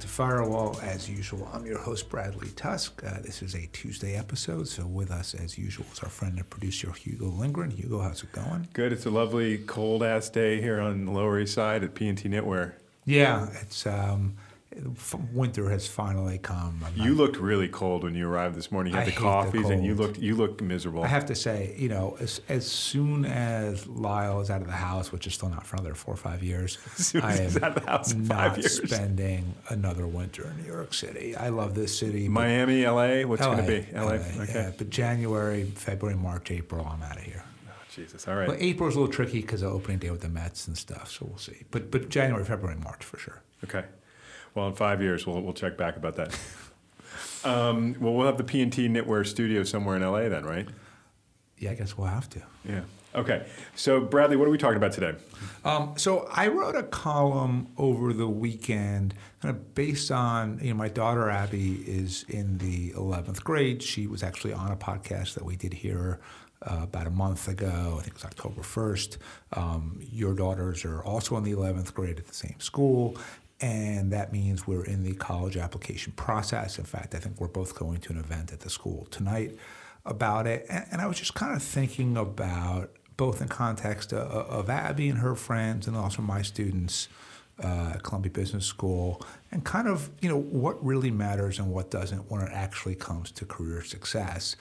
to Firewall. As usual, I'm your host, Bradley Tusk. Uh, this is a Tuesday episode, so with us, as usual, is our friend and producer, Hugo Lindgren. Hugo, how's it going? Good. It's a lovely cold ass day here on the Lower East Side at P&T Knitwear. Yeah, it's um, winter has finally come. I'm you not, looked really cold when you arrived this morning. You had I the coffees, the and you looked you looked miserable. I have to say, you know, as, as soon as Lyle is out of the house, which is still not for another four or five years, I am house, not years. spending another winter in New York City. I love this city. Miami, LA. What's going to be LA? LA okay. Yeah, but January, February, March, April, I'm out of here. Oh, Jesus. All right. But April's a little tricky because of opening day with the Mets and stuff, so we'll see. But but January, February, March for sure. Okay. Well, in five years, we'll, we'll check back about that. um, well, we'll have the P&T Knitwear studio somewhere in LA then, right? Yeah, I guess we'll have to. Yeah. Okay. So, Bradley, what are we talking about today? Um, so, I wrote a column over the weekend, kind of based on, you know, my daughter Abby is in the 11th grade. She was actually on a podcast that we did here uh, about a month ago. I think it was October 1st. Um, your daughters are also in the 11th grade at the same school and that means we're in the college application process. In fact, I think we're both going to an event at the school tonight about it. And, and I was just kind of thinking about both in context of, of, Abby and her friends, and also my students uh, at Columbia Business School, and kind of you know what really matters and what doesn't when it actually comes to career success.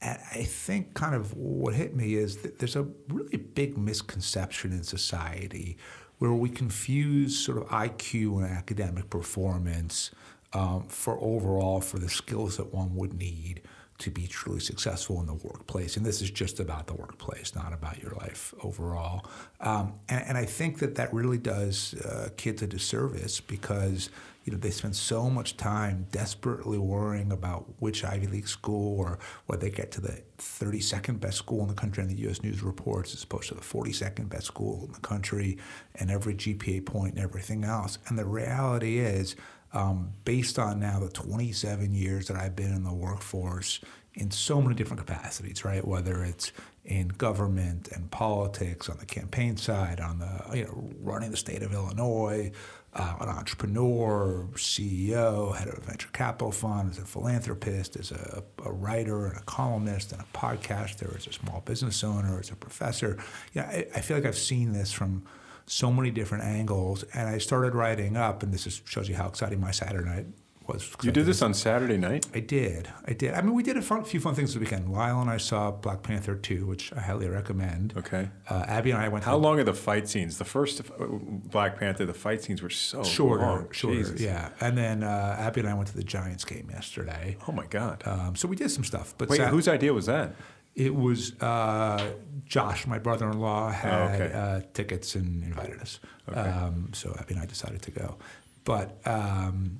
And I think kind of what hit me is that there's a really big misconception in society where we confuse sort of IQ and academic performance um, for overall for the skills that one would need to be truly successful in the workplace. And this is just about the workplace, not about your life overall. Um, and, and, I think that that really does uh, kids a disservice because you know they spend so much time desperately worrying about which Ivy League school or whether they get to the 32nd best school in the country on the U.S. News reports as opposed to the 42nd best school in the country and every GPA point and everything else. And the reality is um, based on now the 27 years that I've been in the workforce in so many different capacities, right? Whether it's in government and politics, on the campaign side, on the you know running the state of Illinois, uh, an entrepreneur, CEO, head of a venture capital fund, as a philanthropist, as a, a, writer and a columnist and a podcaster, as a small business owner, as a professor. Know, I, I feel like I've seen this from so many different angles. And I started writing up, and this is, shows you how exciting my Saturday night was. You did this on Saturday night? I did. I did. I mean, we did a fun, few fun things this weekend. Lyle and I saw Black Panther 2, which I highly recommend. Okay. Uh, Abby and I went. How long are the fight scenes? The first uh, Black Panther, the fight scenes were so shorter. Long. Shorter, Jesus. yeah. And then uh, Abby and I went to the Giants game yesterday. Oh my God. Um, so we did some stuff. But Wait, Sat- whose idea was that? It was uh, Josh, my brother-in-law, had oh, okay. uh, tickets and invited us. Okay. Um, so Abby and I decided to go. But um,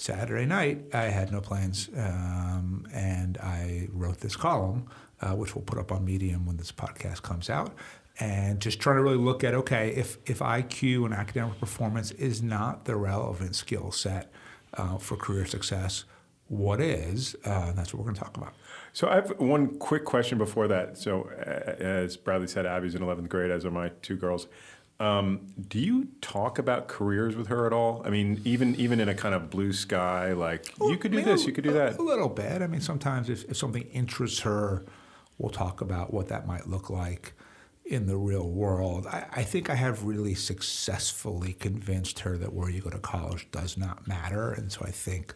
Saturday night, I had no plans, um, and I wrote this column, uh, which we'll put up on Medium when this podcast comes out, and just trying to really look at okay, if if IQ and academic performance is not the relevant skill set uh, for career success, what is? Uh, that's what we're going to talk about. So I have one quick question before that. So as Bradley said, Abby's in 11th grade, as are my two girls. Um, do you talk about careers with her at all? I mean, even even in a kind of blue sky, like well, you could do I mean, this, you could do that. A little bit. I mean, sometimes if, if something interests her, we'll talk about what that might look like in the real world. I, I, think I have really successfully convinced her that where you go to college does not matter, and so I think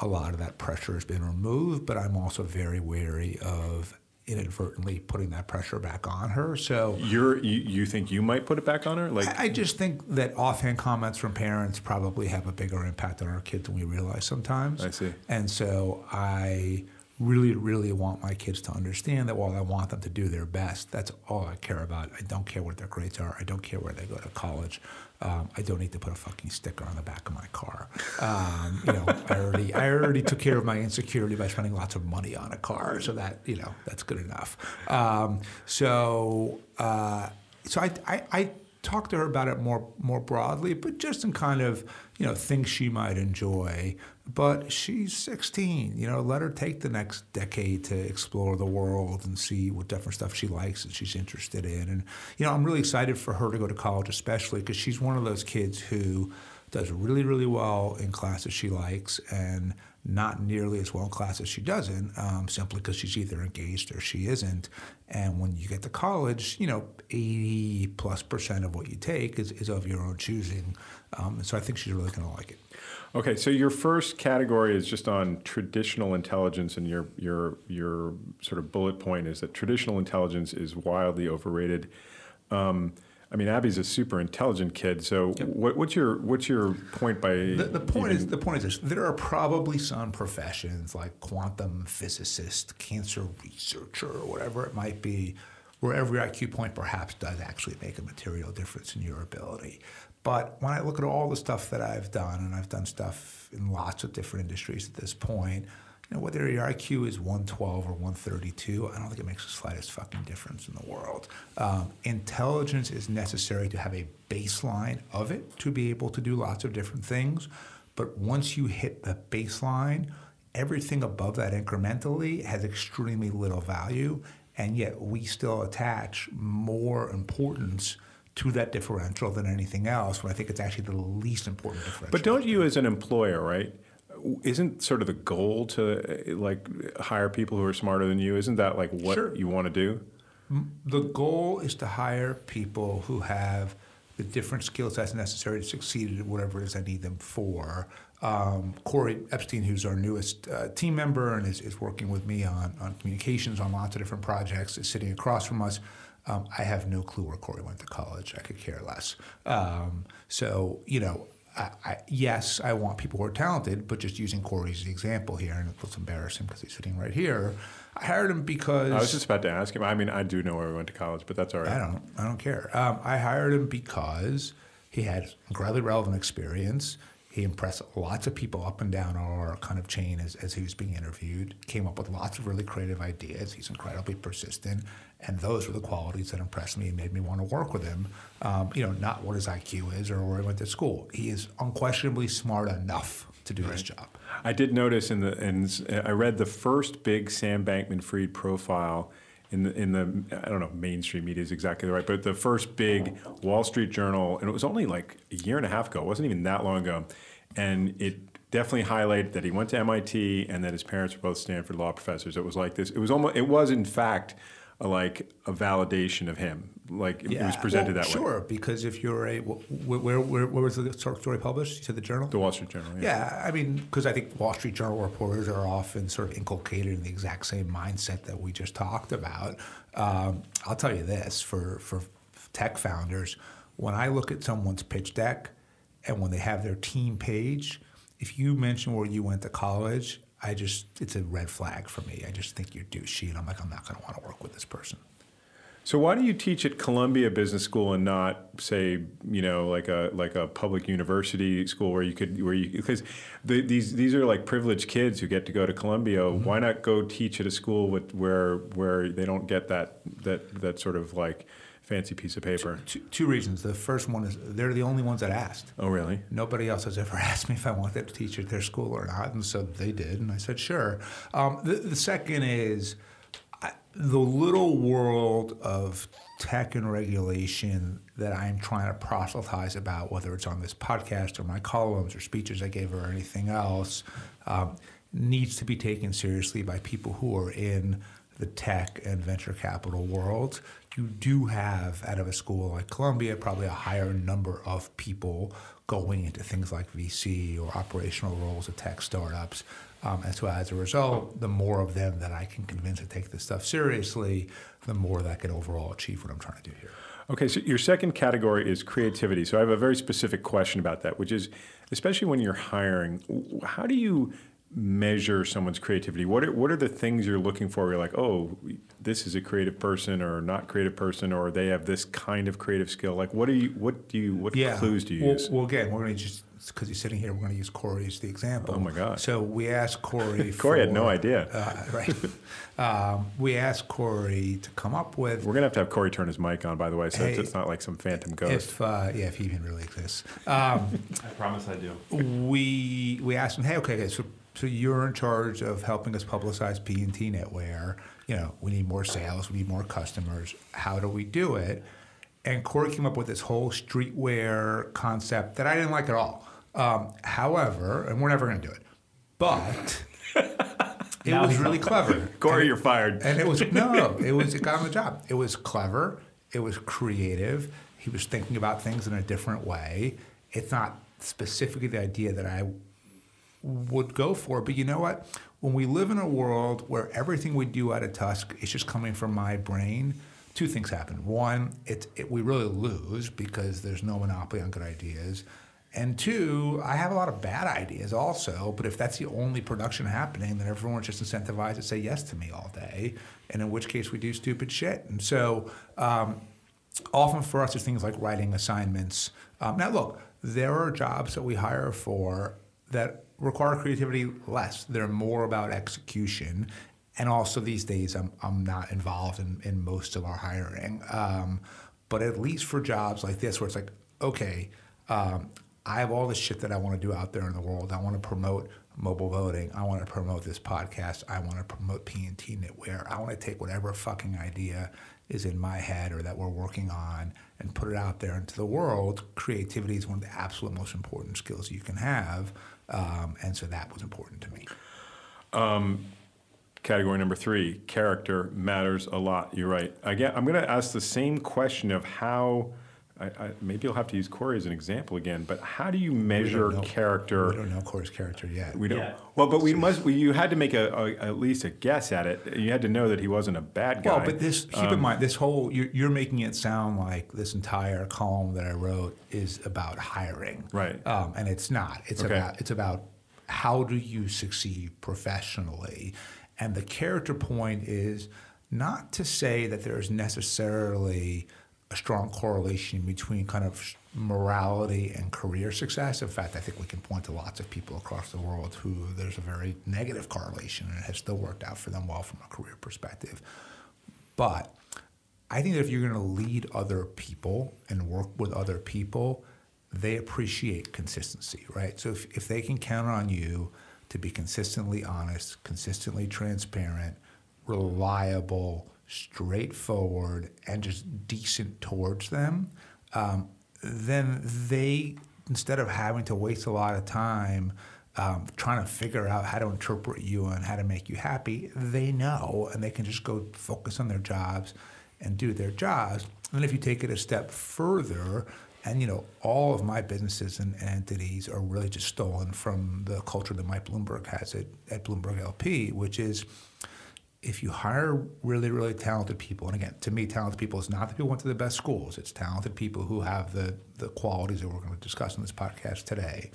a lot of that pressure has been removed, but I'm also very wary of inadvertently putting that pressure back on her. So you're you, you think you might put it back on her? Like I, I, just think that offhand comments from parents probably have a bigger impact on our kids than we realize sometimes. I see. And so I really, really want my kids to understand that while I want them to do their best, that's all I care about. I don't care what their grades are. I don't care where they go to college. Um, I don't need to put a fucking sticker on the back of my car. Um, you know, I already I already took care of my insecurity by spending lots of money on a car, so that you know that's good enough. Um, so uh, so I, I, I talk to her about it more more broadly, but just in kind of you know things she might enjoy. But she's 16. You know, let her take the next decade to explore the world and see what different stuff she likes and she's interested in. And you know, I'm really excited for her to go to college, especially because she's one of those kids who does really, really well in classes she likes and not nearly as well in classes she doesn't, um, simply because she's either engaged or she isn't. And when you get to college, you know, 80 plus percent of what you take is, is of your own choosing. Um, so I think she's really going to like it. Okay, so your first category is just on traditional intelligence, and your your your sort of bullet point is that traditional intelligence is wildly overrated. Um, I mean, Abby's a super intelligent kid. So, yep. what, what's your what's your point by the, the point even... is the point is this: there are probably some professions like quantum physicist, cancer researcher, or whatever it might be, where every IQ point perhaps does actually make a material difference in your ability. But when I look at all the stuff that I've done, and I've done stuff in lots of different industries at this point, you know, whether your IQ is 112 or 132, I don't think it makes the slightest fucking difference in the world. Um, intelligence is necessary to have a baseline of it to be able to do lots of different things. But once you hit the baseline, everything above that incrementally has extremely little value. And yet we still attach more importance to that differential than anything else when I think it's actually the least important differential. But don't you, as an employer, right? Isn't sort of the goal to like hire people who are smarter than you? Isn't that like what sure. you want to do? The goal is to hire people who have the different skill sets necessary to succeed at whatever it is I need them for. Um, Corey Epstein, who's our newest uh, team member and is, is working with me on, on communications on lots of different projects, is sitting across from us. Um, I have no clue where Corey went to college. I could care less. Um, so, you know, I, I, yes, I want people who are talented, but just using Corey as the example here, and let's embarrass him because he's sitting right here. I hired him because I was just about to ask him. I mean, I do know where he went to college, but that's all right. I don't. I don't care. Um, I hired him because he had incredibly relevant experience. He impressed lots of people up and down our kind of chain as, as he was being interviewed. Came up with lots of really creative ideas. He's incredibly persistent, and those were the qualities that impressed me and made me want to work with him. Um, you know, not what his IQ is or where he went to school. He is unquestionably smart enough to do right. his job. I did notice in the and I read the first big Sam Bankman-Fried profile in the in the I don't know mainstream media is exactly right, but the first big Wall Street Journal, and it was only like a year and a half ago. It wasn't even that long ago and it definitely highlighted that he went to MIT and that his parents were both Stanford law professors. It was like this. It was almost. It was in fact a, like a validation of him. Like yeah, it was presented well, that sure, way. Sure, because if you're a where, where, where, where was the story published? You said the Journal. The Wall Street Journal. Yeah, yeah I mean, because I think Wall Street Journal reporters are often sort of inculcated in the exact same mindset that we just talked about. Um, I'll tell you this: for for tech founders, when I look at someone's pitch deck and when they have their team page, if you mention where you went to college, I just it's a red flag for me. I just think you're douchey, and I'm like, I'm not going to want to work with this person. So why do you teach at Columbia Business School and not say you know like a like a public university school where you could where you because the, these these are like privileged kids who get to go to Columbia. Mm-hmm. Why not go teach at a school with where where they don't get that that that sort of like fancy piece of paper? Two, two, two, reasons. The first one is they're the only ones that asked. Oh, really? Nobody else has ever asked me if I wanted to teach at their school or not, and so they did, and I said sure. Um, the, the, second is I, the little world of tech and regulation that I'm trying to proselytize about, whether it's on this podcast or my columns or speeches I gave or anything else, um, needs to be taken seriously by people who are in the tech and venture capital world you do have out of a school like Columbia probably a higher number of people going into things like VC or operational roles at tech startups. Um, and so as a result, the more of them that I can convince to take this stuff seriously, the more that can overall achieve what I'm trying to do here. Okay, so your second category is creativity. So I have a very specific question about that, which is especially when you're hiring, how do you measure someone's creativity? What are, what are the things you're looking for? You're like, oh, this is a creative person or not creative person, or they have this kind of creative skill. Like, what do you, what do you, what yeah. clues do you well, use? Well, again, we're going to just because he's sitting here, we're going to use Corey as the example. Oh my God! So we asked Corey. Corey for, had no idea. Uh, right. um, we asked Corey to come up with. We're going to have to have Corey turn his mic on, by the way, so hey, it's not like some phantom ghost. If uh, yeah, if he even really exists. Um, I promise I do. We we asked him, hey, okay, okay so so you're in charge of helping us publicize P&T Knitwear. You know, we need more sales, we need more customers. How do we do it? And Corey came up with this whole streetwear concept that I didn't like at all. Um, however, and we're never going to do it, but it Now was really clever. Corey, you're fired. And it was no, no, it was it got him the job. It was clever. It was creative. He was thinking about things in a different way. It's not specifically the idea that I would go for, but you know what? When we live in a world where everything we do out of Tusk is just coming from my brain, two things happen. One, it's it, we really lose because there's no monopoly on good ideas. And two, I have a lot of bad ideas also, but if that's the only production happening, then everyone's just incentivized to say yes to me all day, and in which case we do stupid shit. And so, um, often for us, it's things like writing assignments. Um, now, look, there are jobs that we hire for that require creativity less. They're more about execution. And also these days, I'm, I'm not involved in, in most of our hiring. Um, but at least for jobs like this, where it's like, okay, um, I have all this shit that I want to do out there in the world. I want to promote mobile voting. I want to promote this podcast. I want to promote P&T Knitwear. I want to take whatever fucking idea is in my head or that we're working on and put it out there into the world. Creativity is one of the absolute most important skills you can have. Um, and so that was important to me. Category number three, character matters a lot. You're right. Again, I'm going to ask the same question of how. I, I, maybe you'll have to use Corey as an example again, but how do you measure know. character? We don't know Corey's character yet. We don't. Yeah. Well, but we must. We, you had to make a, a at least a guess at it. You had to know that he wasn't a bad guy. Well, but this keep in mind this whole you're, you're making it sound like this entire column that I wrote is about hiring, Right. Um, and it's not. It's Okay. about it's about how do you succeed professionally, and the character point is not to say that there's necessarily a strong correlation between kind of morality and career success. In fact, I think we can point to lots of people across the world who there's a very negative correlation and it has still worked out for them well from a career perspective. But I think that if you're going to lead other people and work with other people, they appreciate consistency, right? So if, if they can count on you to be consistently honest, consistently transparent, reliable, straightforward, and just decent towards them, um, then they, instead of having to waste a lot of time um, trying to figure out how to interpret you and how to make you happy, they know and they can just go focus on their jobs and do their jobs. And if you take it a step further, and you know, all of my businesses and entities are really just stolen from the culture that Mike Bloomberg has at, at Bloomberg LP, which is if you hire really, really talented people, and again, to me, talented people is not the people who went to the best schools. It's talented people who have the the qualities that we're going to discuss in this podcast today.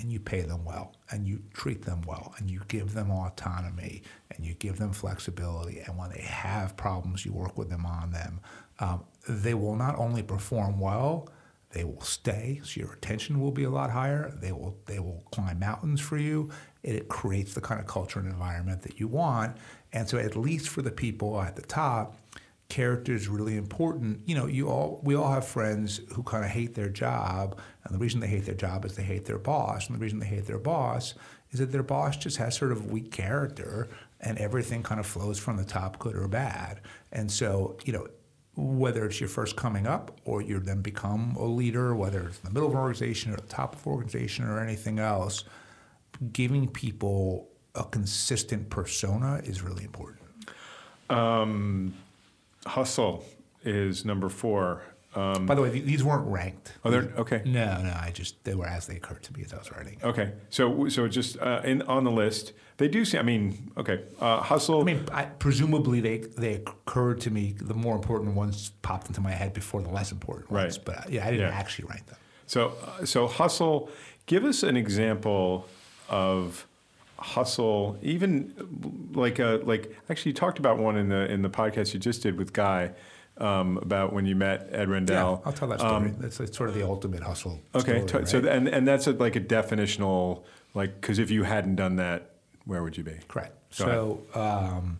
And you pay them well, and you treat them well, and you give them autonomy, and you give them flexibility. And when they have problems, you work with them on them. Um, they will not only perform well, they will stay. So your retention will be a lot higher. They will they will climb mountains for you. It, it creates the kind of culture and environment that you want. And so at least for the people at the top, character is really important. You know, you all we all have friends who kind of hate their job, and the reason they hate their job is they hate their boss, and the reason they hate their boss is that their boss just has sort of weak character, and everything kind of flows from the top, good or bad. And so, you know, whether it's your first coming up or you then become a leader, whether it's in the middle of an organization or the top of an organization or anything else, giving people a consistent persona is really important. hustle is number four. Um, By the way, these weren't ranked. oh, they're okay. No, no, I just they were as they occurred to me as I was writing. Okay, so so just uh, in on the list, they do say. I mean, okay, uh, hustle. I mean, I, presumably they they occurred to me. The more important ones popped into my head before the less important ones. Right. But uh, yeah, I didn't Yeah. actually write them. So, uh, so hustle. Give us an example of hustle. Even like a like. Actually, you talked about one in the in the podcast you just did with Guy um, about when you met Ed Rendell. Yeah, I'll tell that story. That's it's sort of the ultimate hustle. Um, Okay, story, t- so right? and and that's a, like a definitional like because if you hadn't done that, where would you be? Correct. Go so um,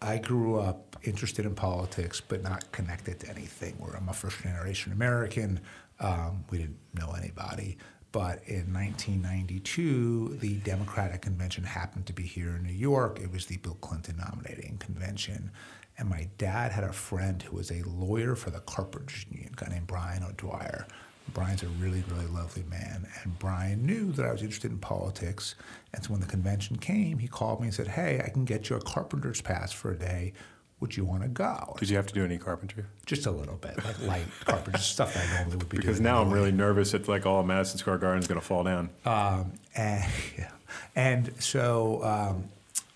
I grew up interested in politics, but not connected to anything. Where I'm a first generation American. Um, we didn't know anybody. But in 1992, the Democratic Convention happened to be here in New York. It was the Bill Clinton nominating convention. And my dad had a friend who was a lawyer for the Carpenters Union, a guy named Brian O'Dwyer. Brian's a really, really lovely man. And Brian knew that I was interested in politics. And so when the convention came, he called me and said, Hey, I can get you a carpenter's pass for a day. Would you want to go? Did you have to do any carpentry? Just a little bit, like light carpentry stuff that I normally would be Because doing. now I'm really nervous that like all Madison Square Garden is going to fall down. Um, and, and so um,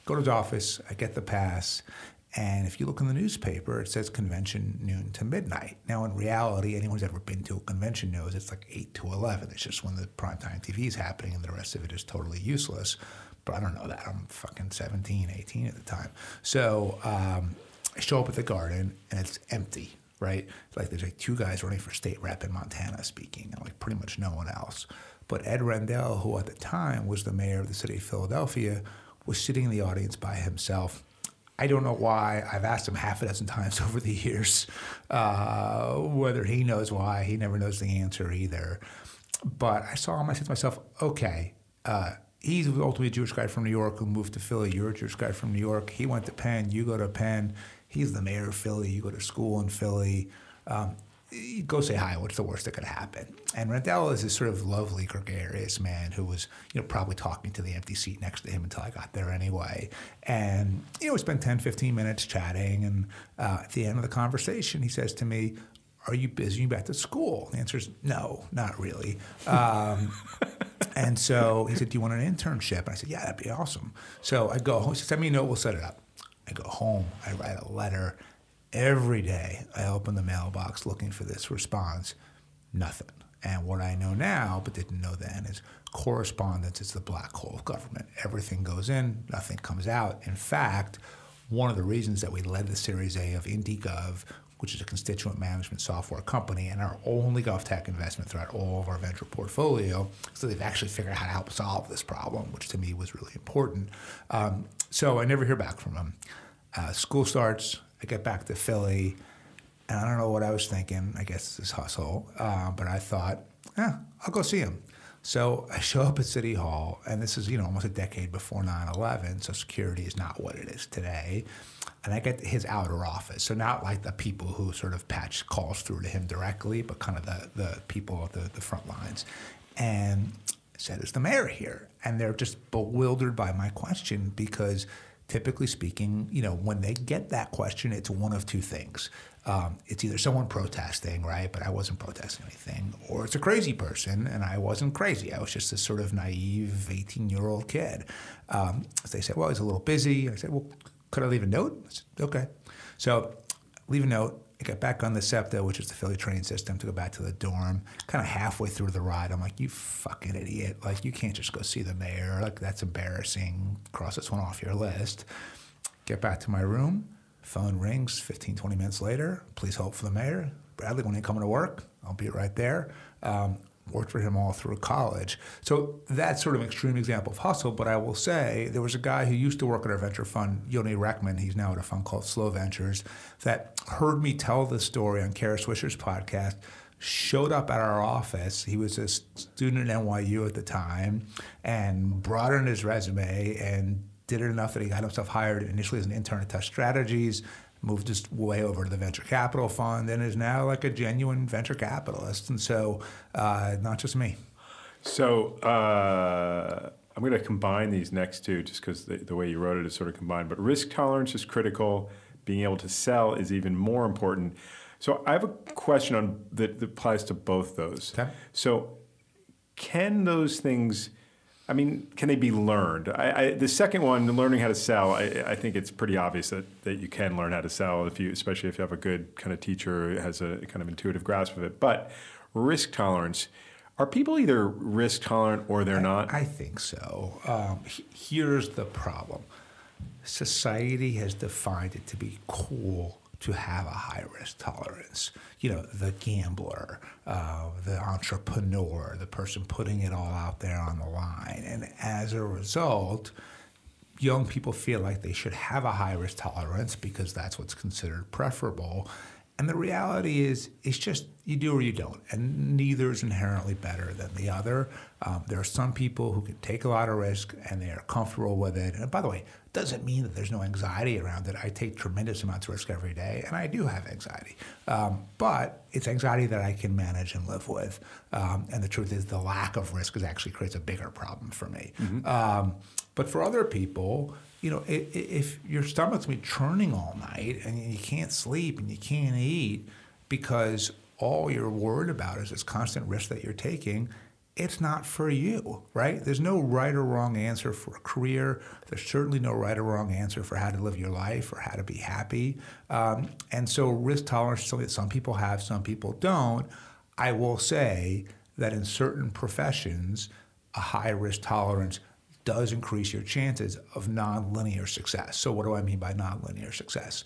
go to the office, I get the pass, and if you look in the newspaper, it says convention noon to midnight. Now, in reality, anyone who's ever been to a convention knows it's like 8 to 11. It's just when the primetime TV is happening, and the rest of it is totally useless. But I don't know that. I'm fucking 17, 18 at the time. So um, I show up at the garden, and it's empty, right? Like there's like two guys running for state rep in Montana speaking, and like pretty much no one else. But Ed Rendell, who at the time was the mayor of the city of Philadelphia, was sitting in the audience by himself. I don't know why. I've asked him half a dozen times over the years uh, whether he knows why. He never knows the answer either. But I saw him. I said to myself, okay, uh, he's ultimately a Jewish guy from New York who moved to Philly. You're a Jewish guy from New York. He went to Penn. You go to Penn. He's the mayor of Philly. You go to school in Philly. Um, go say hi. What's the worst that could happen? And Rendell is this sort of lovely, gregarious man who was, you know, probably talking to the empty seat next to him until I got there anyway. And, you know, we spent 10, 15 minutes chatting. And uh, at the end of the conversation, he says to me, are you busy? You back to school? The answer is no, not really. Um, and so he said, Do you want an internship? And I said, Yeah, that'd be awesome. So I go home. He said, Send me a note, we'll set it up. I go home, I write a letter. Every day I open the mailbox looking for this response. Nothing. And what I know now, but didn't know then, is correspondence is the black hole of government. Everything goes in, nothing comes out. In fact, one of the reasons that we led the Series A of IndiGov, which is a constituent management software company, and our only GovTech investment throughout all of our venture portfolio, so they've actually figured out how to help solve this problem, which to me was really important. Um, so I never hear back from them. Uh, school starts, I get back to Philly, and I don't know what I was thinking. I guess this hustle, uh, but I thought, yeah, I'll go see him. So I show up at City Hall, and this is you know almost a decade before 9/11, so security is not what it is today. And I get his outer office, so not like the people who sort of patch calls through to him directly, but kind of the the people at the, the front lines. And said, "Is the mayor here?" And they're just bewildered by my question because typically speaking, you know, when they get that question, it's one of two things. Um, it's either someone protesting, right? But I wasn't protesting anything, or it's a crazy person, and I wasn't crazy. I was just this sort of naive 18 year old kid. Um, so they said, well, he's a little busy. I said, well, could I leave a note? I said, okay. So leave a note. I got back on the SEPTA, which is the Philly train system, to go back to the dorm. Kind of halfway through the ride, I'm like, you fucking idiot. Like, you can't just go see the mayor. Like, that's embarrassing. Cross this one off your list. Get back to my room. Phone rings 15, 20 minutes later. Please hold for the mayor. Bradley, when you coming to work, I'll be right there. Um, worked for him all through college. So that's sort of an extreme example of hustle, but I will say there was a guy who used to work at our venture fund, Yoni Rechtman, he's now at a fund called Slow Ventures, that heard me tell this story on Kara Swisher's podcast, showed up at our office. He was a student at NYU at the time and brought in his resume and did it enough that he got himself hired initially as an intern at Tusk Strategies, moved his way over to the venture capital fund, and is now like a genuine venture capitalist. And so, uh, not just me. So uh, I'm going to combine these next two just because the, the way you wrote it is sort of combined. But risk tolerance is critical. Being able to sell is even more important. So I have a question on that, that applies to both those. Okay. So can those things? I mean, can they be learned? I, I, the second one, learning how to sell, I, I, think it's pretty obvious that, that you can learn how to sell if you, especially if you have a good kind of teacher who has a kind of intuitive grasp of it. But risk tolerance, are people either risk tolerant or they're not? I think so. Um, he- here's the problem: society has defined it to be cool to have a high risk tolerance. You know, the gambler, uh, the entrepreneur, the person putting it all out there on the line. And as a result, young people feel like they should have a high risk tolerance because that's what's considered preferable. And the reality is, it's just you do or you don't, and neither is inherently better than the other. Um, there are some people who can take a lot of risk and they are comfortable with it. And by the way, doesn't mean that there's no anxiety around it. I take tremendous amounts of risk every day, and I do have anxiety. Um, but it's anxiety that I can manage and live with. Um, and the truth is, the lack of risk is actually creates a bigger problem for me. Mm-hmm. Um, but for other people, you know, if, if your stomach's been churning all night and you can't sleep and you can't eat because all you're worried about is this constant risk that you're taking, it's not for you, right? There's no right or wrong answer for a career. There's certainly no right or wrong answer for how to live your life or how to be happy. Um, and so, risk tolerance is something that some people have, some people don't. I will say that in certain professions, a high risk tolerance does increase your chances of nonlinear success. So, what do I mean by nonlinear success?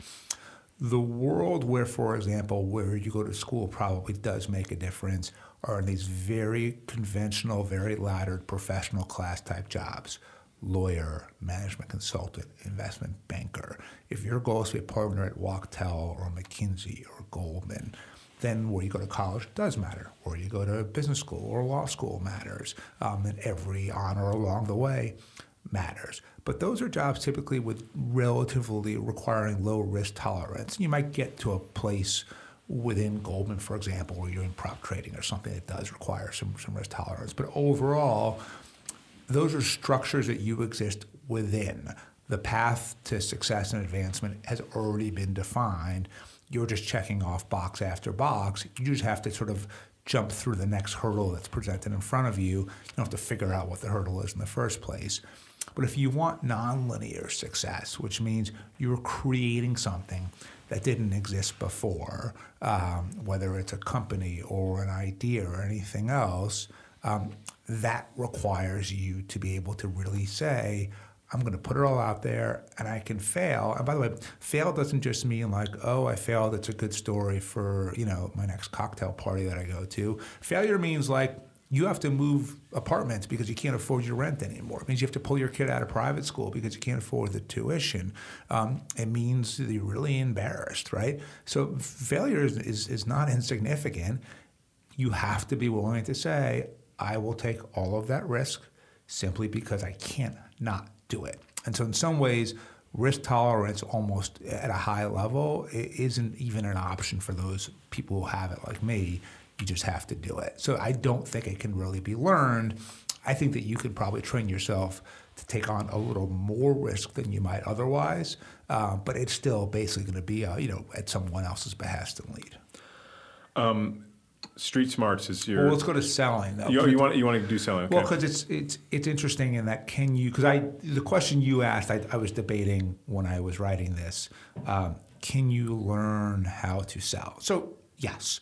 The world where, for example, where you go to school probably does make a difference are in these very conventional, very laddered professional class type jobs lawyer, management consultant, investment banker. If your goal is to be a partner at Wachtell or McKinsey or Goldman, then where you go to college does matter. Where you go to business school or law school matters. Um, and every honor along the way matters. But those are jobs typically with relatively requiring low risk tolerance. You might get to a place within Goldman, for example, where you're in prop trading or something that does require some, some risk tolerance. But overall, those are structures that you exist within. The path to success and advancement has already been defined. You're just checking off box after box. You just have to sort of jump through the next hurdle that's presented in front of you. You don't have to figure out what the hurdle is in the first place. But if you want nonlinear success, which means you're creating something that didn't exist before, um, whether it's a company or an idea or anything else, um, that requires you to be able to really say, I'm going to put it all out there and I can fail. And by the way, fail doesn't just mean like, oh, I failed. It's a good story for, you know, my next cocktail party that I go to. Failure means like you have to move apartments because you can't afford your rent anymore. It means you have to pull your kid out of private school because you can't afford the tuition. Um, it means you're really embarrassed, right? So failure is, is, is not insignificant. You have to be willing to say, I will take all of that risk simply because I can't not do it. And so, in some ways, risk tolerance almost at a high level isn't even an option for those people who have it like me you just have to do it. So I don't think it can really be learned. I think that you could probably train yourself to take on a little more risk than you might otherwise, uh, but it's still basically going to be, uh, you know, at someone else's behest and lead. Um, Street Smarts is your. Well, let's go to selling. Though. You, you want you want to do selling? Okay. Well, because it's it's it's interesting in that can you because I the question you asked I, I, was debating when I was writing this. Um, can you learn how to sell? So yes,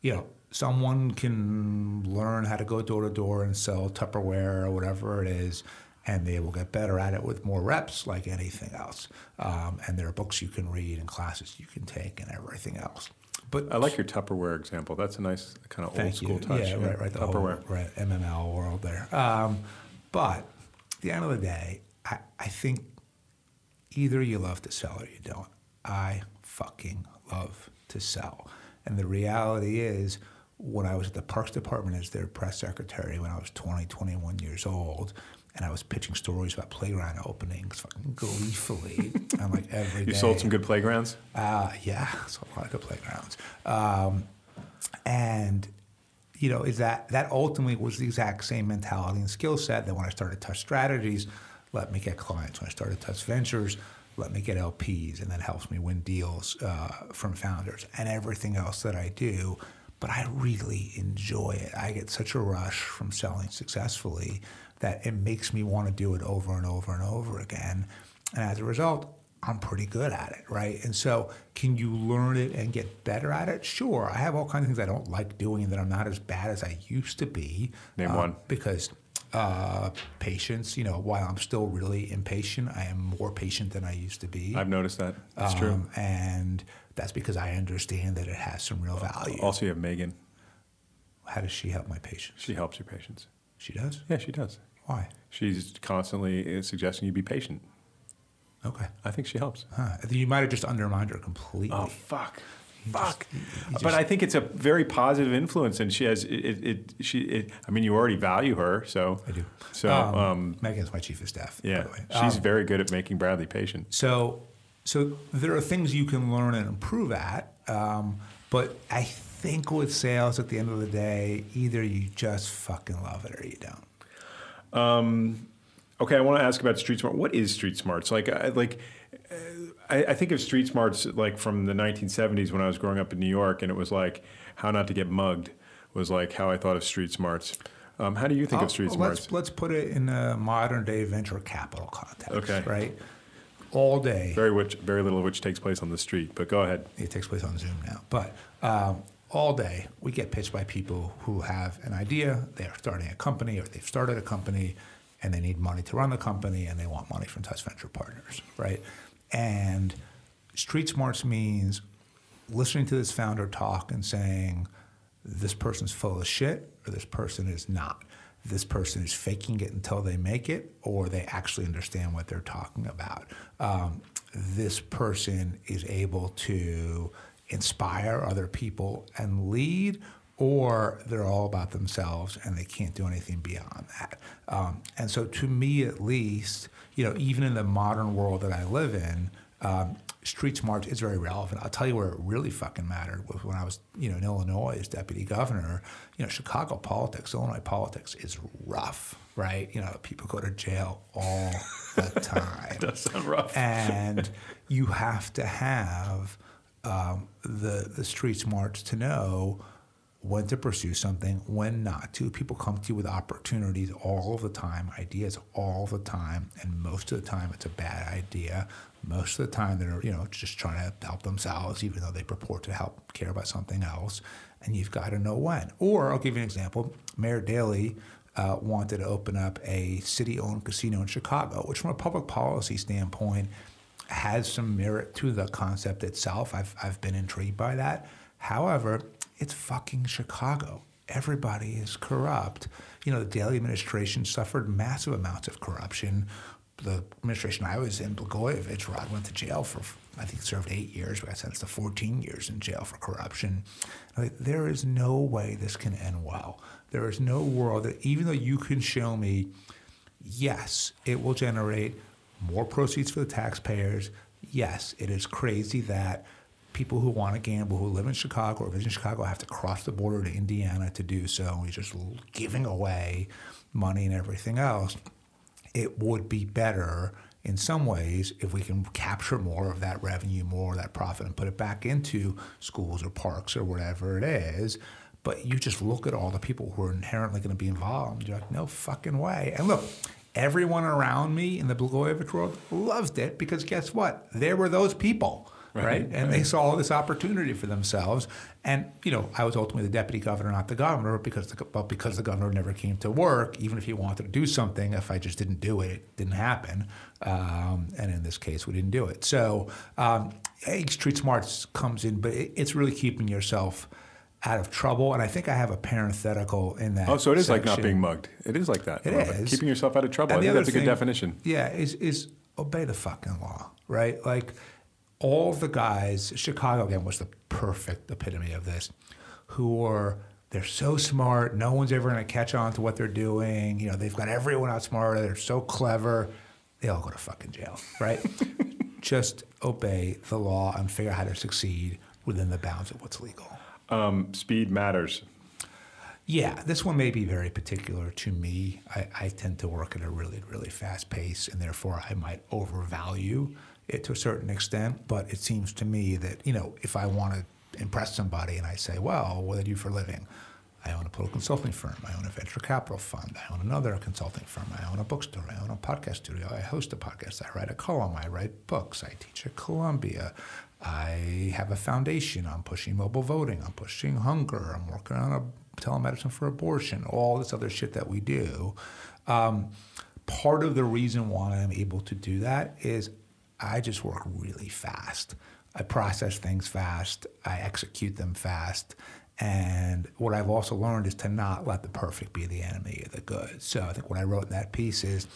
you know someone can learn how to go door to door and sell Tupperware or whatever it is, and they will get better at it with more reps, like anything else. Um, and there are books you can read and classes you can take and everything else. But I like your Tupperware example. That's a nice kind of old school you. touch. Yeah, yeah, right, right. The Tupperware, whole, right? MLM world there. Um, but at the end of the day, I, I think either you love to sell or you don't. I fucking love to sell, and the reality is when I was at the Parks Department as their press secretary when I was 20, 21 years old, and I was pitching stories about playground openings fucking gleefully. I'm like every You sold some good playgrounds? Uh, yeah, sold a lot of good playgrounds. Um, and, you know, is that that ultimately was the exact same mentality and skill set that when I started Tusk Strategies, let me get clients. When I started Tusk Ventures, let me get LPs, and that helps me win deals uh, from founders. And everything else that I do – but I really enjoy it. I get such a rush from selling successfully that it makes me want to do it over and over and over again. And as a result, I'm pretty good at it, right? And so, can you learn it and get better at it? Sure. I have all kinds of things I don't like doing that I'm not as bad as I used to be. Name uh, one. Because uh, patience, you know, while I'm still really impatient, I am more patient than I used to be. I've noticed that. That's um, true. And that's because I understand that it has some real value. Also, you have Megan. How does she help my patience? She helps your patience. She does? Yeah, she does. Why? She's constantly uh, suggesting you be patient. Okay. I think she helps. Huh. You might have just undermined her completely. Oh, fuck. fuck. but I think it's a very positive influence, and she has it. it, it she, it, I mean, you already value her, so I do. So Um, um, Megan's my chief of staff. yeah, by the way. she's Um, very good at making Bradley patient. So, so there are things you can learn and improve at, um, but I think with sales, at the end of the day, either you just fucking love it or you don't. Okay, I want to ask about street smart. What is street smarts? Like, I, like, uh, I, I think of street smarts like from the 1970s when I was growing up in New York, and it was like how not to get mugged was like how I thought of street smarts. Um, how do you think of street let's, smarts? Let's put it in a modern day venture capital context. Okay. Right. All day. Very which, very little of which takes place on the street. But go ahead. it takes place on Zoom now. But um, all day, we get pitched by people who have an idea, they're starting a company or they've started a company and they need money to run the company and they want money from Tusk Venture Partners, right? And street smarts means listening to this founder talk and saying, this person's full of shit or this person is not. This person is faking it until they make it, or they actually understand what they're talking about. Um, this person is able to inspire other people and lead, or they're all about themselves and they can't do anything beyond that. Um, and so, to me at least, you know, even in the modern world that I live in, um, street smarts is very relevant. I'll tell you where it really fucking mattered was when I was, you know, in Illinois as deputy governor. You know, Chicago politics, Illinois politics is rough, right? You know, people go to jail all the time. Does sound rough. and you have to have um, the the street smarts to know when to pursue something, when not to. People come to you with opportunities all the time, ideas all the time, and most of the time it's a bad idea. Most of the time they're you know just trying to help themselves, even though they purport to help care about something else. And you've got to know when. Or I'll give you an example. Mayor Daley uh, wanted to open up a city-owned casino in Chicago, which, from a public policy standpoint, has some merit to the concept itself. I've I've been intrigued by that. However, it's fucking Chicago. Everybody is corrupt. You know, the Daley administration suffered massive amounts of corruption. The administration I was in, Blagojevich, Rod went to jail for, I think, served eight years, but got sentenced to 14 years in jail for corruption. Like, there is no way this can end well. There is no world that, even though you can show me, yes, it will generate more proceeds for the taxpayers. Yes, it is crazy that people who want to gamble, who live in Chicago or visit Chicago, have to cross the border to Indiana to do so. You're just giving away money and everything else. It would be better in some ways if we can capture more of that revenue, more of that profit, and put it back into schools or parks or whatever it is. But you just look at all the people who are inherently going to be involved. You're like, no fucking way. And look, everyone around me in the Blagojevich world loved it because guess what? There were those people, right? Right, And they saw this opportunity for themselves. And you know, I was ultimately the deputy governor, not the governor, because the, but because the governor never came to work, even if he wanted to do something, if I just didn't do it, it didn't happen. Um, and in this case, we didn't do it. So, um, street smarts comes in, but it, it's really keeping yourself out of trouble. And I think I have a parenthetical in that. Oh, so it is like not being mugged. It is like that. It a little bit. is. Keeping yourself out of trouble. And I think that's a good thing- definition. Yeah, is is obey the fucking law, right? Like all the guys, Chicago again was the perfect epitome of this, who are they're so smart, no one's ever gonna catch on to what they're doing. You know, they've got everyone out smarter, they're so clever, they all go to fucking jail, right? Just obey the law and figure out how to succeed within the bounds of what's legal. Um, speed matters. Yeah, this one may be very particular to me. I, I tend to work at a really, really fast pace, and therefore I might overvalue it to a certain extent. But it seems to me that, you know, if I want to impress somebody and I say, well, what do you do for a living? I own a political consulting firm. I own a venture capital fund. I own another consulting firm. I own a bookstore. I own a podcast studio. I host a podcast. I write a column. I write books. I teach at Columbia. I have a foundation. I'm pushing mobile voting. I'm pushing hunger. I'm working on a telemedicine for abortion. All this other shit that we do. Um, part of the reason why I'm able to do that is I just work really fast. I process things fast. I execute them fast. And what I've also learned is to not let the perfect be the enemy of the good. So I think what I wrote in that piece is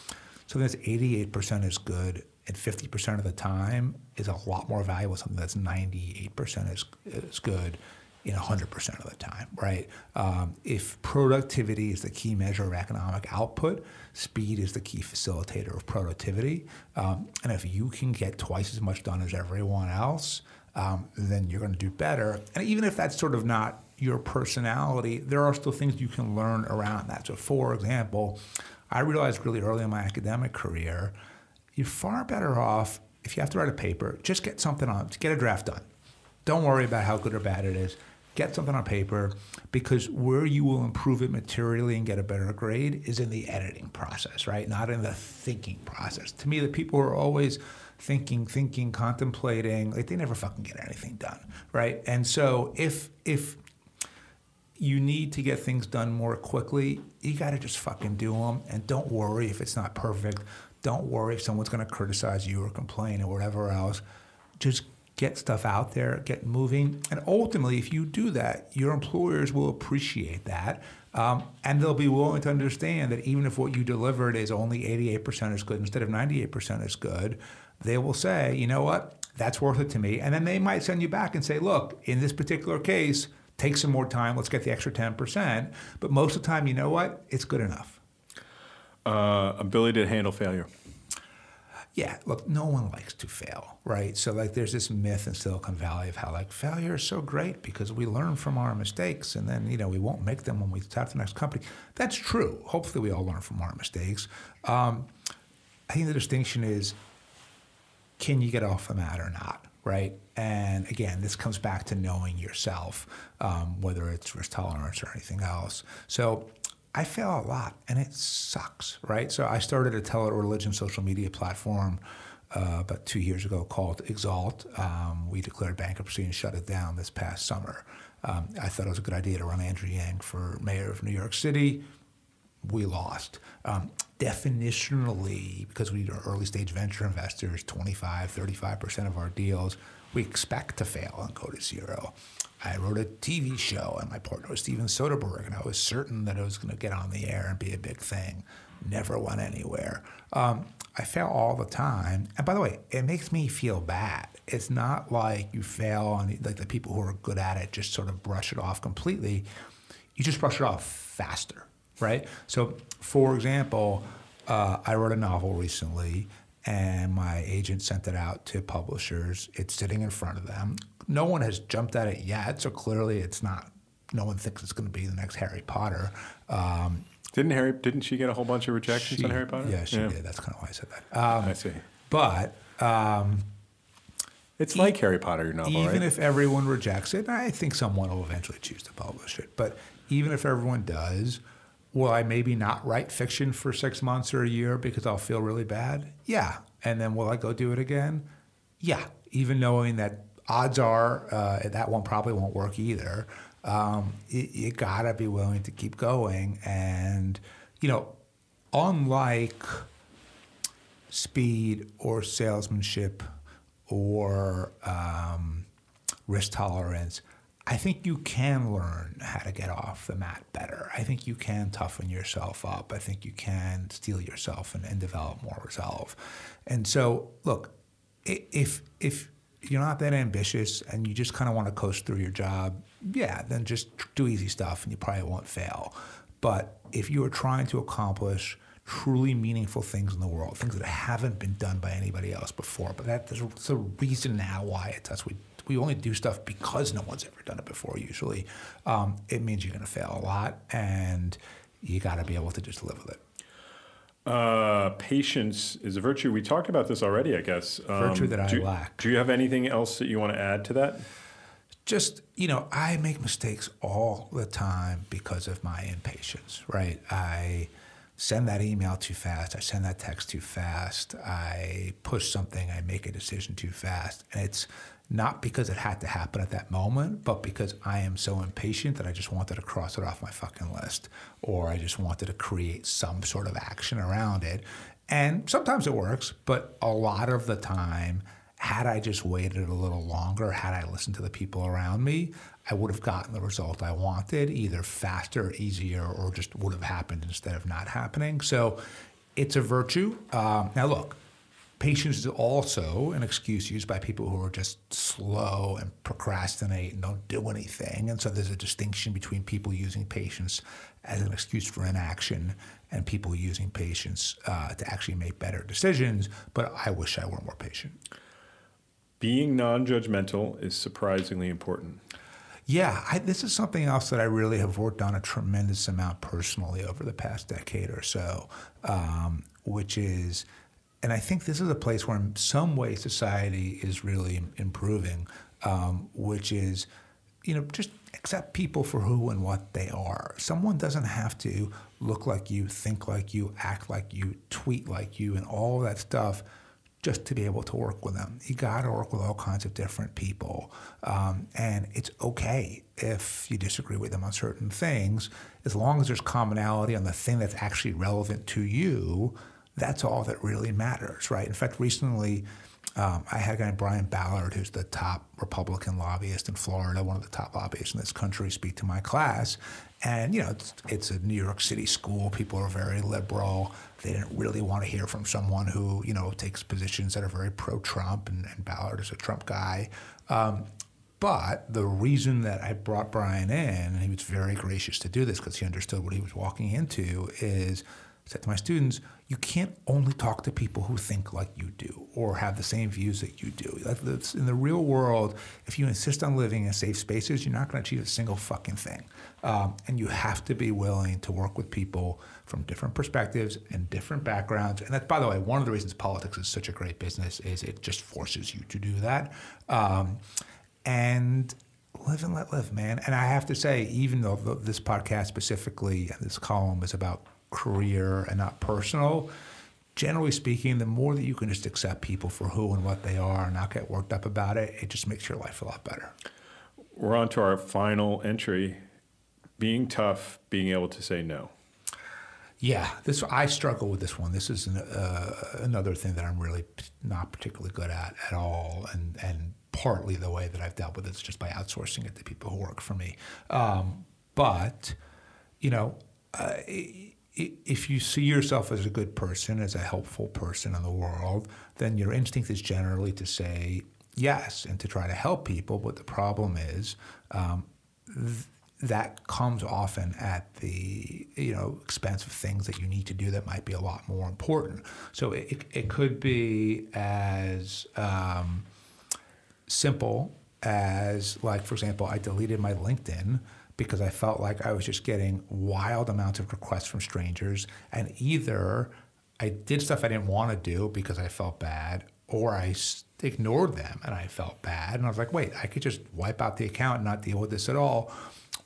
so that's 88% is good, and 50% of the time is a lot more valuable than something that's 98% is, is good in 100% of the time, right? Um, if productivity is the key measure of economic output, speed is the key facilitator of productivity. Um, and if you can get twice as much done as everyone else, um, then you're going to do better. And even if that's sort of not your personality, there are still things you can learn around that. So, for example, I realized really early in my academic career, you're far better off if you have to write a paper, just get something on, get a draft done. Don't worry about how good or bad it is get something on paper because where you will improve it materially and get a better grade is in the editing process, right? Not in the thinking process. To me, the people who are always thinking, thinking, contemplating, like they never fucking get anything done, right? And so if if you need to get things done more quickly, you got to just fucking do them and don't worry if it's not perfect. Don't worry if someone's going to criticize you or complain or whatever else. Just get stuff out there, get moving. And ultimately, if you do that, your employers will appreciate that. Um, and they'll be willing to understand that even if what you delivered is only 88% as good instead of 98% as good, they will say, you know what, that's worth it to me. And then they might send you back and say, look, in this particular case, take some more time, let's get the extra 10%. But most of the time, you know what, it's good enough. Uh, ability to handle failure yeah, look, no one likes to fail, right? So like there's this myth in Silicon Valley of how like failure is so great because we learn from our mistakes and then, you know, we won't make them when we start the next company. That's true. Hopefully we all learn from our mistakes. Um, I think the distinction is can you get off the mat or not, right? And again, this comes back to knowing yourself, um, whether it's risk tolerance or anything else. So I fail a lot and it sucks, right? So I started a tele-religion social media platform uh, about two years ago called Exalt. Um, we declared bankruptcy and shut it down this past summer. Um, I thought it was a good idea to run Andrew Yang for mayor of New York City. We lost. Um, definitionally, because we are early stage venture investors, 25, 35% of our deals, we expect to fail and go to zero. I wrote a TV show, and my partner was Steven Soderbergh, and I was certain that it was going to get on the air and be a big thing. Never went anywhere. Um, I fail all the time, and by the way, it makes me feel bad. It's not like you fail on like the people who are good at it just sort of brush it off completely. You just brush it off faster, right? So, for example, uh, I wrote a novel recently and my agent sent it out to publishers. It's sitting in front of them. No one has jumped at it yet, so clearly it's not. No one thinks it's going to be the next Harry Potter. Um, didn't Harry? Didn't she get a whole bunch of rejections she, on Harry Potter? Yeah, she yeah. did. That's kind of why I said that. Um, I see. But um, it's like Harry Potter, your novel, even right? if everyone rejects it, I think someone will eventually choose to publish it. But even if everyone does, will I maybe not write fiction for six months or a year because I'll feel really bad? Yeah. And then will I go do it again? Yeah. Even knowing that odds are uh, that one probably won't work either. Um, you, you gotta be willing to keep going. And, you know, unlike speed or salesmanship or um, risk tolerance, I think you can learn how to get off the mat better. I think you can toughen yourself up. I think you can steel yourself and, and develop more resolve. And so, look, if if you're not that ambitious and you just kind of want to coast through your job, yeah, then just do easy stuff and you probably won't fail. But if you are trying to accomplish truly meaningful things in the world, things that haven't been done by anybody else before, but that, there's a reason now why it's us. We we only do stuff because no one's ever done it before. Usually, um, it means you're going to fail a lot, and you got to be able to just live with it. Uh, patience is a virtue. We talked about this already, I guess. Um, virtue that I do, lack. Do you have anything else that you want to add to that? Just you know, I make mistakes all the time because of my impatience. Right? I send that email too fast. I send that text too fast. I push something. I make a decision too fast, and it's not because it had to happen at that moment, but because I am so impatient that I just wanted to cross it off my fucking list, or I just wanted to create some sort of action around it. And sometimes it works, but a lot of the time, had I just waited a little longer, had I listened to the people around me, I would have gotten the result I wanted, either faster, easier, or just would have happened instead of not happening. So it's a virtue. Um, now, look, patience is also an excuse used by people who are just slow and procrastinate and don't do anything. And so there's a distinction between people using patience as an excuse for inaction and people using patience uh, to actually make better decisions. But I wish I were more patient. Being non judgmental is surprisingly important. Yeah, I, this is something else that I really have worked on a tremendous amount personally over the past decade or so, um, which is, and I think this is a place where, in some way, society is really improving, um, which is, you know, just accept people for who and what they are. Someone doesn't have to look like you, think like you, act like you, tweet like you, and all that stuff just to be able to work with them. You got to work with all kinds of different people. Um, and it's okay if you disagree with them on certain things, as long as there's commonality on the thing that's actually relevant to you. That's all that really matters, right? In fact, recently, um, I had a guy named Brian Ballard, who's the top Republican lobbyist in Florida, one of the top lobbyists in this country, speak to my class. And, you know, it's, it's a New York City school. People are very liberal. They didn't really want to hear from someone who, you know, takes positions that are very pro Trump, and, and, Ballard is a Trump guy. Um, but the reason that I brought Brian in, and he was very gracious to do this because he understood what he was walking into, is said to my students, you can't only talk to people who think like you do or have the same views that you do. In the real world, if you insist on living in safe spaces, you're not going to achieve a single fucking thing. Um, and you have to be willing to work with people from different perspectives and different backgrounds. And that's, by the way, one of the reasons politics is such a great business is it just forces you to do that. Um, and live and let live, man. And I have to say, even though this podcast specifically this column is about career and not personal, generally speaking, the more that you can just accept people for who and what they are and not get worked up about it, it just makes your life a lot better. We're on to our final entry being tough, being able to say no. Yeah, this I struggle with this one. This is an, uh, another thing that I'm really not particularly good at at all, and and partly the way that I've dealt with it is just by outsourcing it to people who work for me. Um, but you know, uh, if you see yourself as a good person, as a helpful person in the world, then your instinct is generally to say yes and to try to help people. But the problem is. Um, th- that comes often at the you know expense of things that you need to do that might be a lot more important. So it, it could be as um, simple as like for example, I deleted my LinkedIn because I felt like I was just getting wild amounts of requests from strangers, and either I did stuff I didn't want to do because I felt bad, or I ignored them and I felt bad, and I was like, wait, I could just wipe out the account and not deal with this at all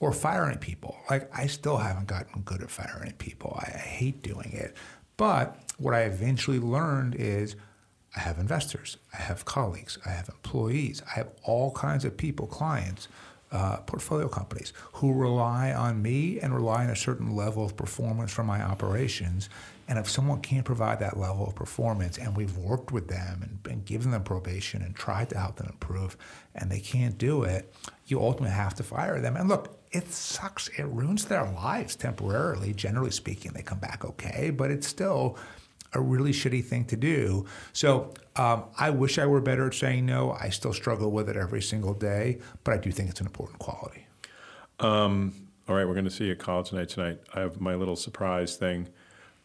or firing people. Like I still haven't gotten good at firing people. I, I hate doing it. But what I eventually learned is I have investors, I have colleagues, I have employees, I have all kinds of people, clients, uh, portfolio companies who rely on me and rely on a certain level of performance from my operations. And if someone can't provide that level of performance, and we've worked with them and, and given them probation and tried to help them improve, and they can't do it, you ultimately have to fire them. And look, it sucks. It ruins their lives temporarily. Generally speaking, they come back okay, but it's still a really shitty thing to do. So um, I wish I were better at saying no. I still struggle with it every single day, but I do think it's an important quality. Um, all right, we're going to see you at college night tonight. I have my little surprise thing.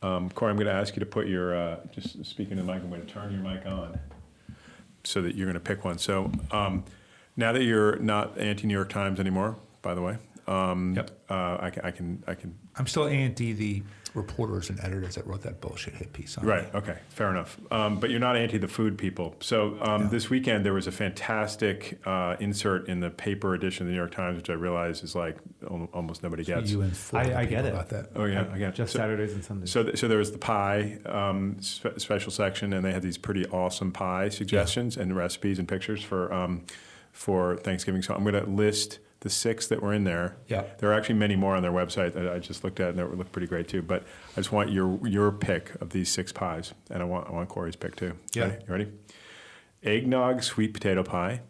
Um, Corey, I'm going to ask you to put your, uh, just speaking to the mic, I'm going to turn your mic on so that you're going to pick one. So um, now that you're not anti New York Times anymore, by the way, um, yep. Uh, I, can, I can. I can. I'm still anti the reporters and editors that wrote that bullshit hit piece on. Right. Me. Okay. Fair enough. Um, but you're not anti the food people. So um, this weekend there was a fantastic uh, insert in the paper edition of the New York Times, which I realize is like almost nobody gets. So you and I, I get it. About that. Oh yeah, I, I get just so, Saturdays and Sundays. So, so there was the pie um, spe- special section, and they had these pretty awesome pie suggestions yeah. and recipes and pictures for um, for Thanksgiving. So I'm going to list the six that were in there. Yeah. There are actually many more on their website that I just looked at and that look pretty great too. But I just want your your pick of these six pies, and I want I want Corey's pick too. Yeah. Ready? You ready? Eggnog sweet potato pie.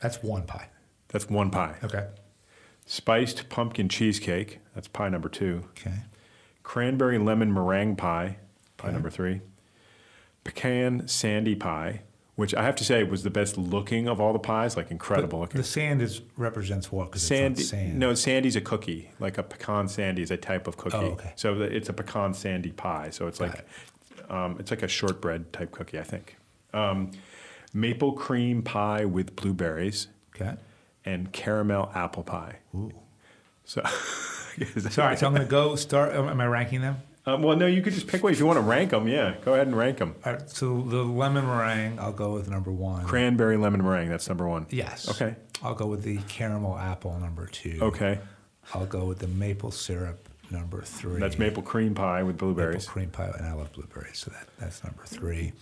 That's one pie. That's one pie. Okay. Spiced pumpkin cheesecake. That's pie number two. Okay. Cranberry lemon meringue pie. Pie okay. number three. pecan sandy pie, which I have to say was the best looking of all the pies, like incredible looking. The sand is represents what? Because Sandy, it's sand. no, sandy's a cookie. Like a pecan sandy is a type of cookie. Oh, okay. So the- it's a pecan sandy pie. So it's Got like, um, it's like a shortbread type cookie, I think. Um, maple cream pie with blueberries Okay. and caramel apple pie. Ooh. So, Sorry, so I'm going to go start. Am I ranking them? Um, well, no, you could just pick one if you want to rank them. Yeah, go ahead and rank them. All right, so the lemon meringue, I'll go with number one. Cranberry lemon meringue. That's number one. Yes. Okay. I'll go with the caramel apple, number two. Okay. I'll go with the maple syrup, number three. That's maple cream pie with blueberries. Maple cream pie, and I love blueberries, so that, that's number three.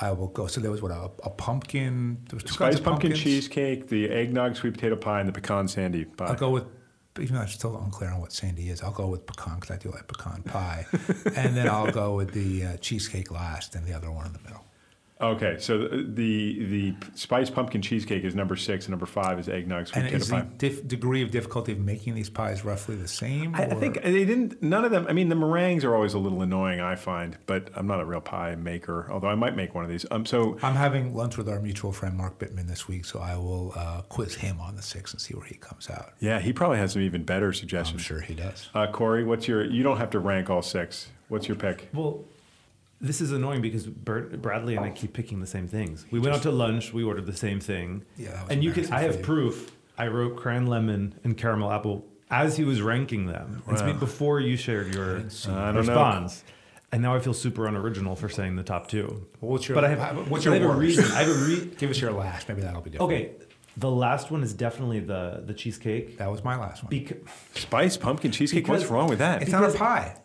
I will go. So there was what a, a pumpkin. There was two kinds Spice of pumpkin pumpkins. cheesecake, the eggnog sweet potato pie, and the pecan sandy pie. I'll go with, even though I'm still unclear on what sandy is, I'll go with pecan because I do like pecan pie, and then I'll go with the uh, cheesecake last, and the other one in the middle. Okay, so the, the the spice pumpkin cheesecake is number six, and number five is eggnog sweet And potato is pie. the dif- degree of difficulty of making these pies roughly the same? I, I think they didn't. None of them. I mean, the meringues are always a little annoying. I find, but I'm not a real pie maker. Although I might make one of these. Um, so I'm having lunch with our mutual friend Mark Bittman this week, so I will uh, quiz him on the six and see where he comes out. yeah, he probably has some even better suggestions. I'm sure he does. Uh, Corey, what's your? You don't have to rank all six. What's your pick? Well, this is annoying because Bert, Bradley and I oh. keep picking the same things. We went out to lunch. We ordered the same thing. Yeah, that was and you can. I have you. proof. I wrote cran lemon and caramel apple as he was ranking them. It's Wow. me before you shared your see. Uh, I don't know. response. And now I feel super unoriginal for saying the top two. Well, what's your? But I have. what's your I have a worst? reason. I have a re- Give us your last. Maybe that'll be different. Okay, the last one is definitely the the cheesecake. That was my last one. Because Spice pumpkin cheesecake. What's wrong with that? it's not a pie.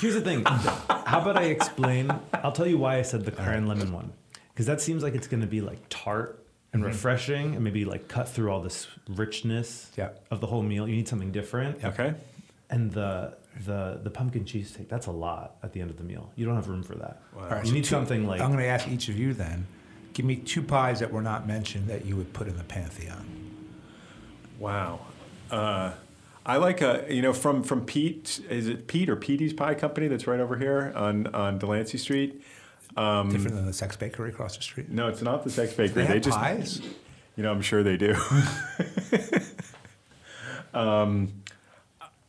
Here's the thing. How about I explain? I'll tell you why I said the cran lemon one. Because that seems like it's going to be like tart and refreshing and maybe like cut through all this richness Yeah. of the whole meal. You need something different. Okay. And the the the pumpkin cheesesteak, that's a lot at the end of the meal. You don't have room for that. All right, you so need two- something like I'm going to ask each of you then. Give me two pies that were not mentioned that you would put in the pantheon. Wow. Uh, I like a you know from from Pete is it Pete or Petee's Pie Company that's right over here on on Delancey Street. Um, Different than the Sex Bakery across the street. No, it's not the Sex Bakery. They have just pies. you know I'm sure they do. um,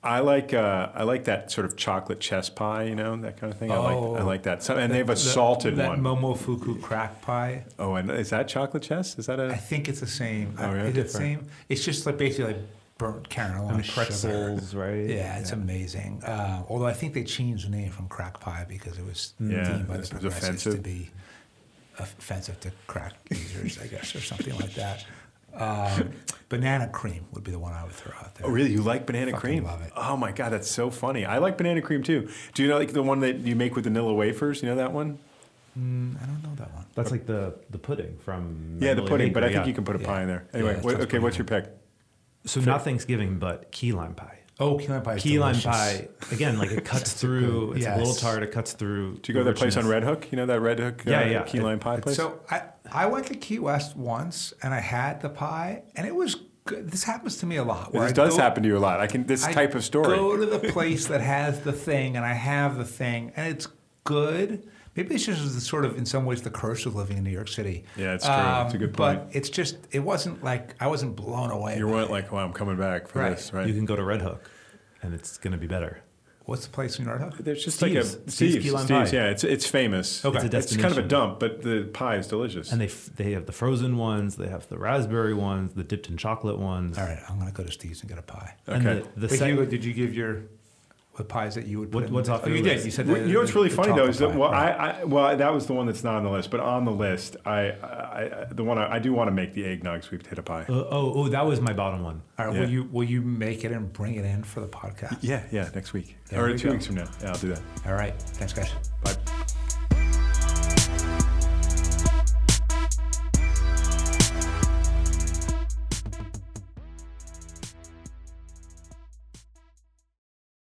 I like uh, I like that sort of chocolate chess pie, you know that kind of thing. I like I Oh. like that. So, and they have a That- salted that one. Momofuku crack pie. oh, and is that chocolate chess? Is that a? I think it's the same. Oh, I- yeah? Is it the same? It's just like basically like burnt Carolina and sugar. pretzels, right? Yeah, it's amazing. Uh, although I think they changed the name from crack pie because it was Yeah, deemed by the was progressives to be offensive to crack users, I guess, or something like that. Um, banana cream would be the one I would throw out there. Oh, really? You like banana Fucking cream? love it. Oh my god, that's so funny. I like banana cream too. Do you know like the one that you make with vanilla wafers? You know that one? Mm, I don't know that one. That's like the the pudding from Yeah, the Magnolia pudding. But I Bakery, think yeah. you can put a Yeah. pie in there. Anyway, that what, okay. What's your pretty pick? So not Thanksgiving, but key lime pie. Oh, key lime pie. Is Key lime pie again, like it cuts through. It's a little tart. It cuts through. Do you go to that place on. Red Hook? You know that Red Hook? uh, Yeah, yeah. Key lime pie place. So I, I went to Key West once and I had the pie and it was good. This happens to me a lot. where this I does go- happen to you a lot. I can this I type of story. Go to the place that has the thing, and I have the thing, and it's good. Maybe it's just the sort of, in some ways, the curse of living in New York City. Um, Yeah, it's true. It's a good point. But it's just, it wasn't like I wasn't blown away. You weren't like, "Wow, I'm coming back for Right. this," right? You can go to Red Hook, and it's going to be better. What's the place in Red Hook? There's just Steve's. like a Steve's Steve's. Key Lime Steve's, Pie. yeah, it's it's famous. Okay. It's a It's kind of a dump, but the pie is delicious. And they f- they have the frozen ones, they have the raspberry ones, the dipped in chocolate ones. All right, I'm going to go to Steve's and get a pie. And Okay. the, the But sec- you, did you give your what pies that you would put What- in? what's off oh, your you list? did. You said Well, the- you know what's really the funny though is that well, right. I, I well that was the one that's not on the list, but on the list, I, I, I the one I, I do want to make the eggnog sweet potato pie. Uh, oh, oh, that was my bottom one. All right, Yeah. will you will you make it and bring it in for the podcast? Yeah, yeah, next week There or we two go. weeks from now. Yeah, I'll do that. All right. Thanks, guys. Bye.